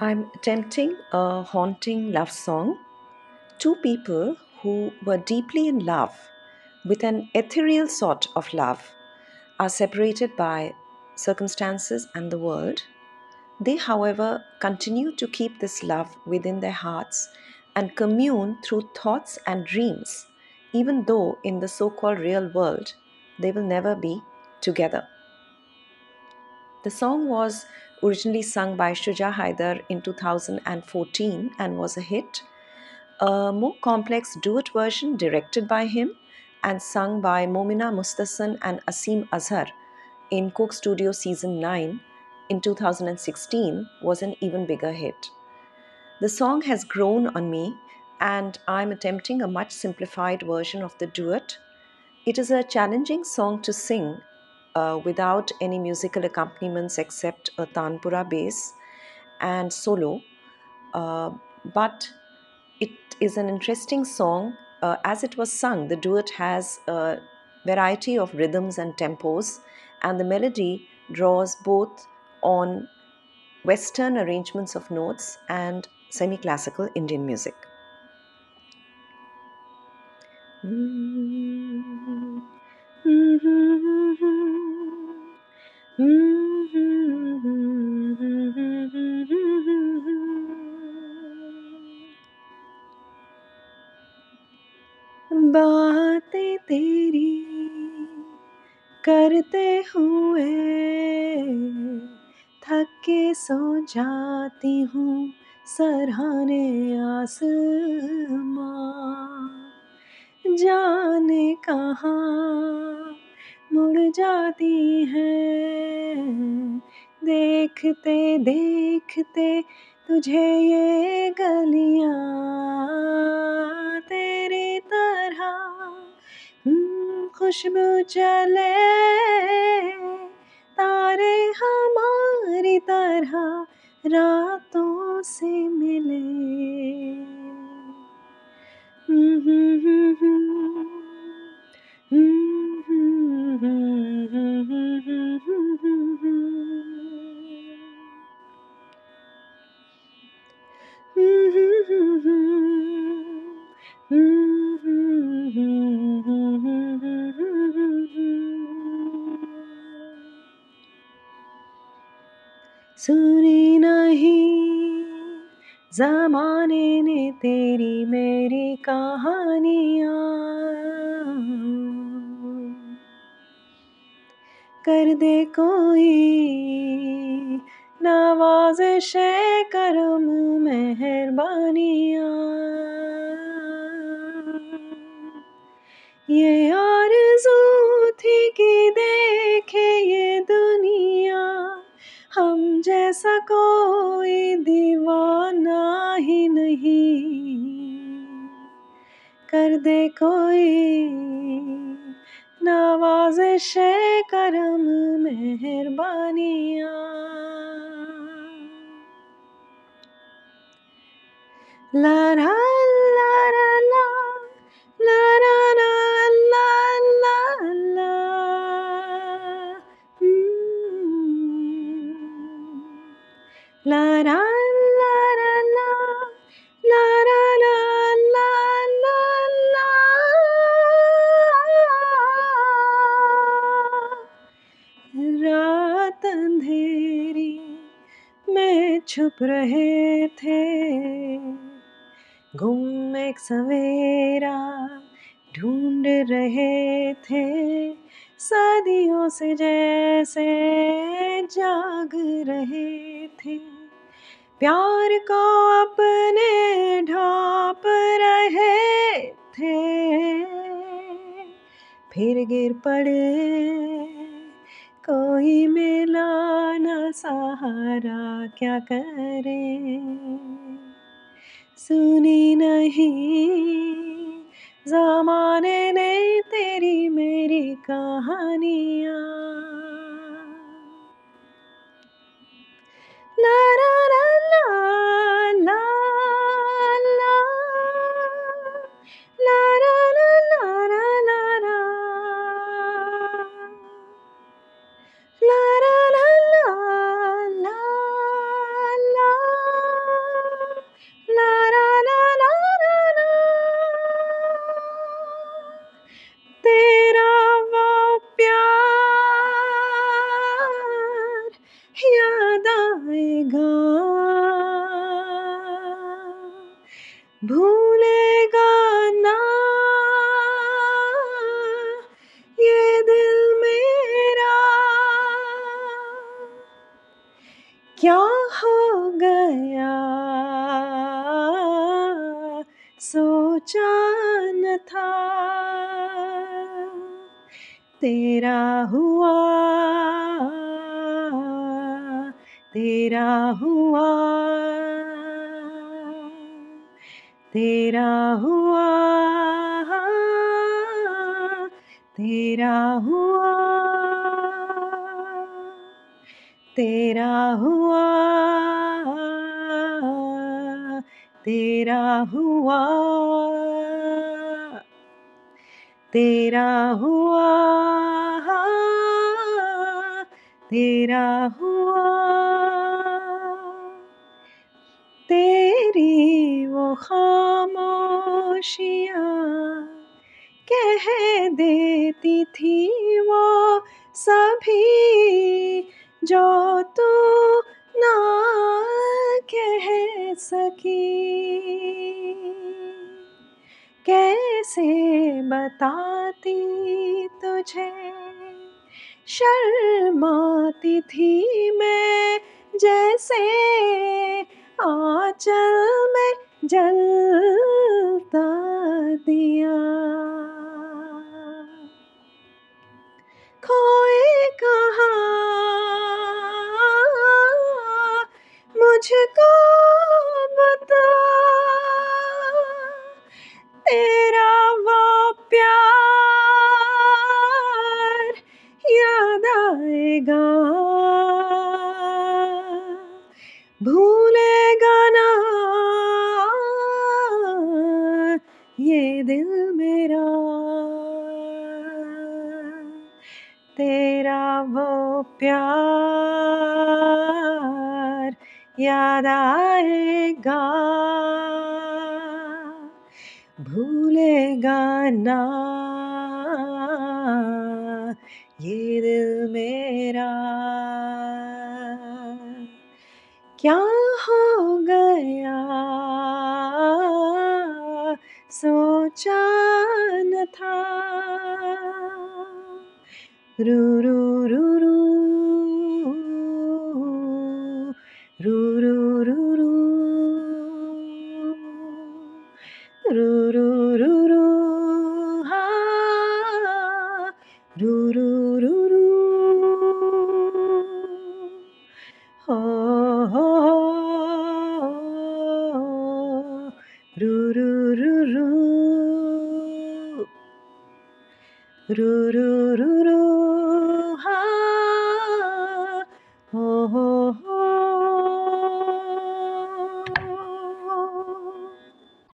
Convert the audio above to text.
I'm attempting a haunting love song. Two people who were deeply in love with an ethereal sort of love are separated by circumstances and the world. They, however, continue to keep this love within their hearts and commune through thoughts and dreams, even though in the so called real world they will never be together. The song was originally sung by Shuja Haidar in 2014 and was a hit. A more complex duet version directed by him and sung by Momina Mustasan and Asim Azhar in Coke Studio Season 9 in 2016 was an even bigger hit. The song has grown on me and I'm attempting a much simplified version of the duet. It is a challenging song to sing uh, without any musical accompaniments except a tanpura bass and solo. Uh, but it is an interesting song. Uh, as it was sung, the duet has a variety of rhythms and tempos, and the melody draws both on Western arrangements of notes and semi classical Indian music. Mm-hmm. बातें तेरी करते हुए थक के सो जाती हूँ सरहाने आसमां। जाने कहाँ मुड़ जाती है? देखते देखते तुझे ये गलियाँ खुशबू चले तारे हमारी तरह रातों से मिले। हम्म, सुनी नहीं। जमाने ने तेरी मेरी कहानियाँ। कर दे कोई नवाजिश करम मेहरबानियाँ। ये आरज़ू थी कि देखे ये हम जैसा कोई दीवाना ही नहीं। कर दे कोई नवाजिश करम मेहरबानियाँ। ला ला ला ला ला ला ला रात अंधेरी में छुप रहे थे। गुम एक सवेरा ढूंढ रहे थे। सदियों से जैसे जाग रहे थे। प्यार को अपने ढाप रहे थे। फिर गिर पड़े, कोई मिला न सहारा, क्या करे? सुनी नहीं, जमाने ने तेरी मेरी कहानियाँ। तेरा हुआ तेरा हुआ तेरा हुआ तेरा हुआ तेरा हुआ तेरा हुआ। तेरा हुआ तेरा हुआ, तेरी वो खामोशियाँ कह देती थी वो सभी जो तू ना कह सकी। कैसे बताती तुझे। शर्माती थी मैं जैसे आंचल में जलता दिया। खोए कहाँ? मुझको भूलेगा ना। ये दिल मेरा। तेरा वो प्यार याद आएगा। भूलेगा ना। ये दिल मेरा। क्या हो गया? सोचा न था। रू रू रू Ru ru ru ru. Ru ru ru ru.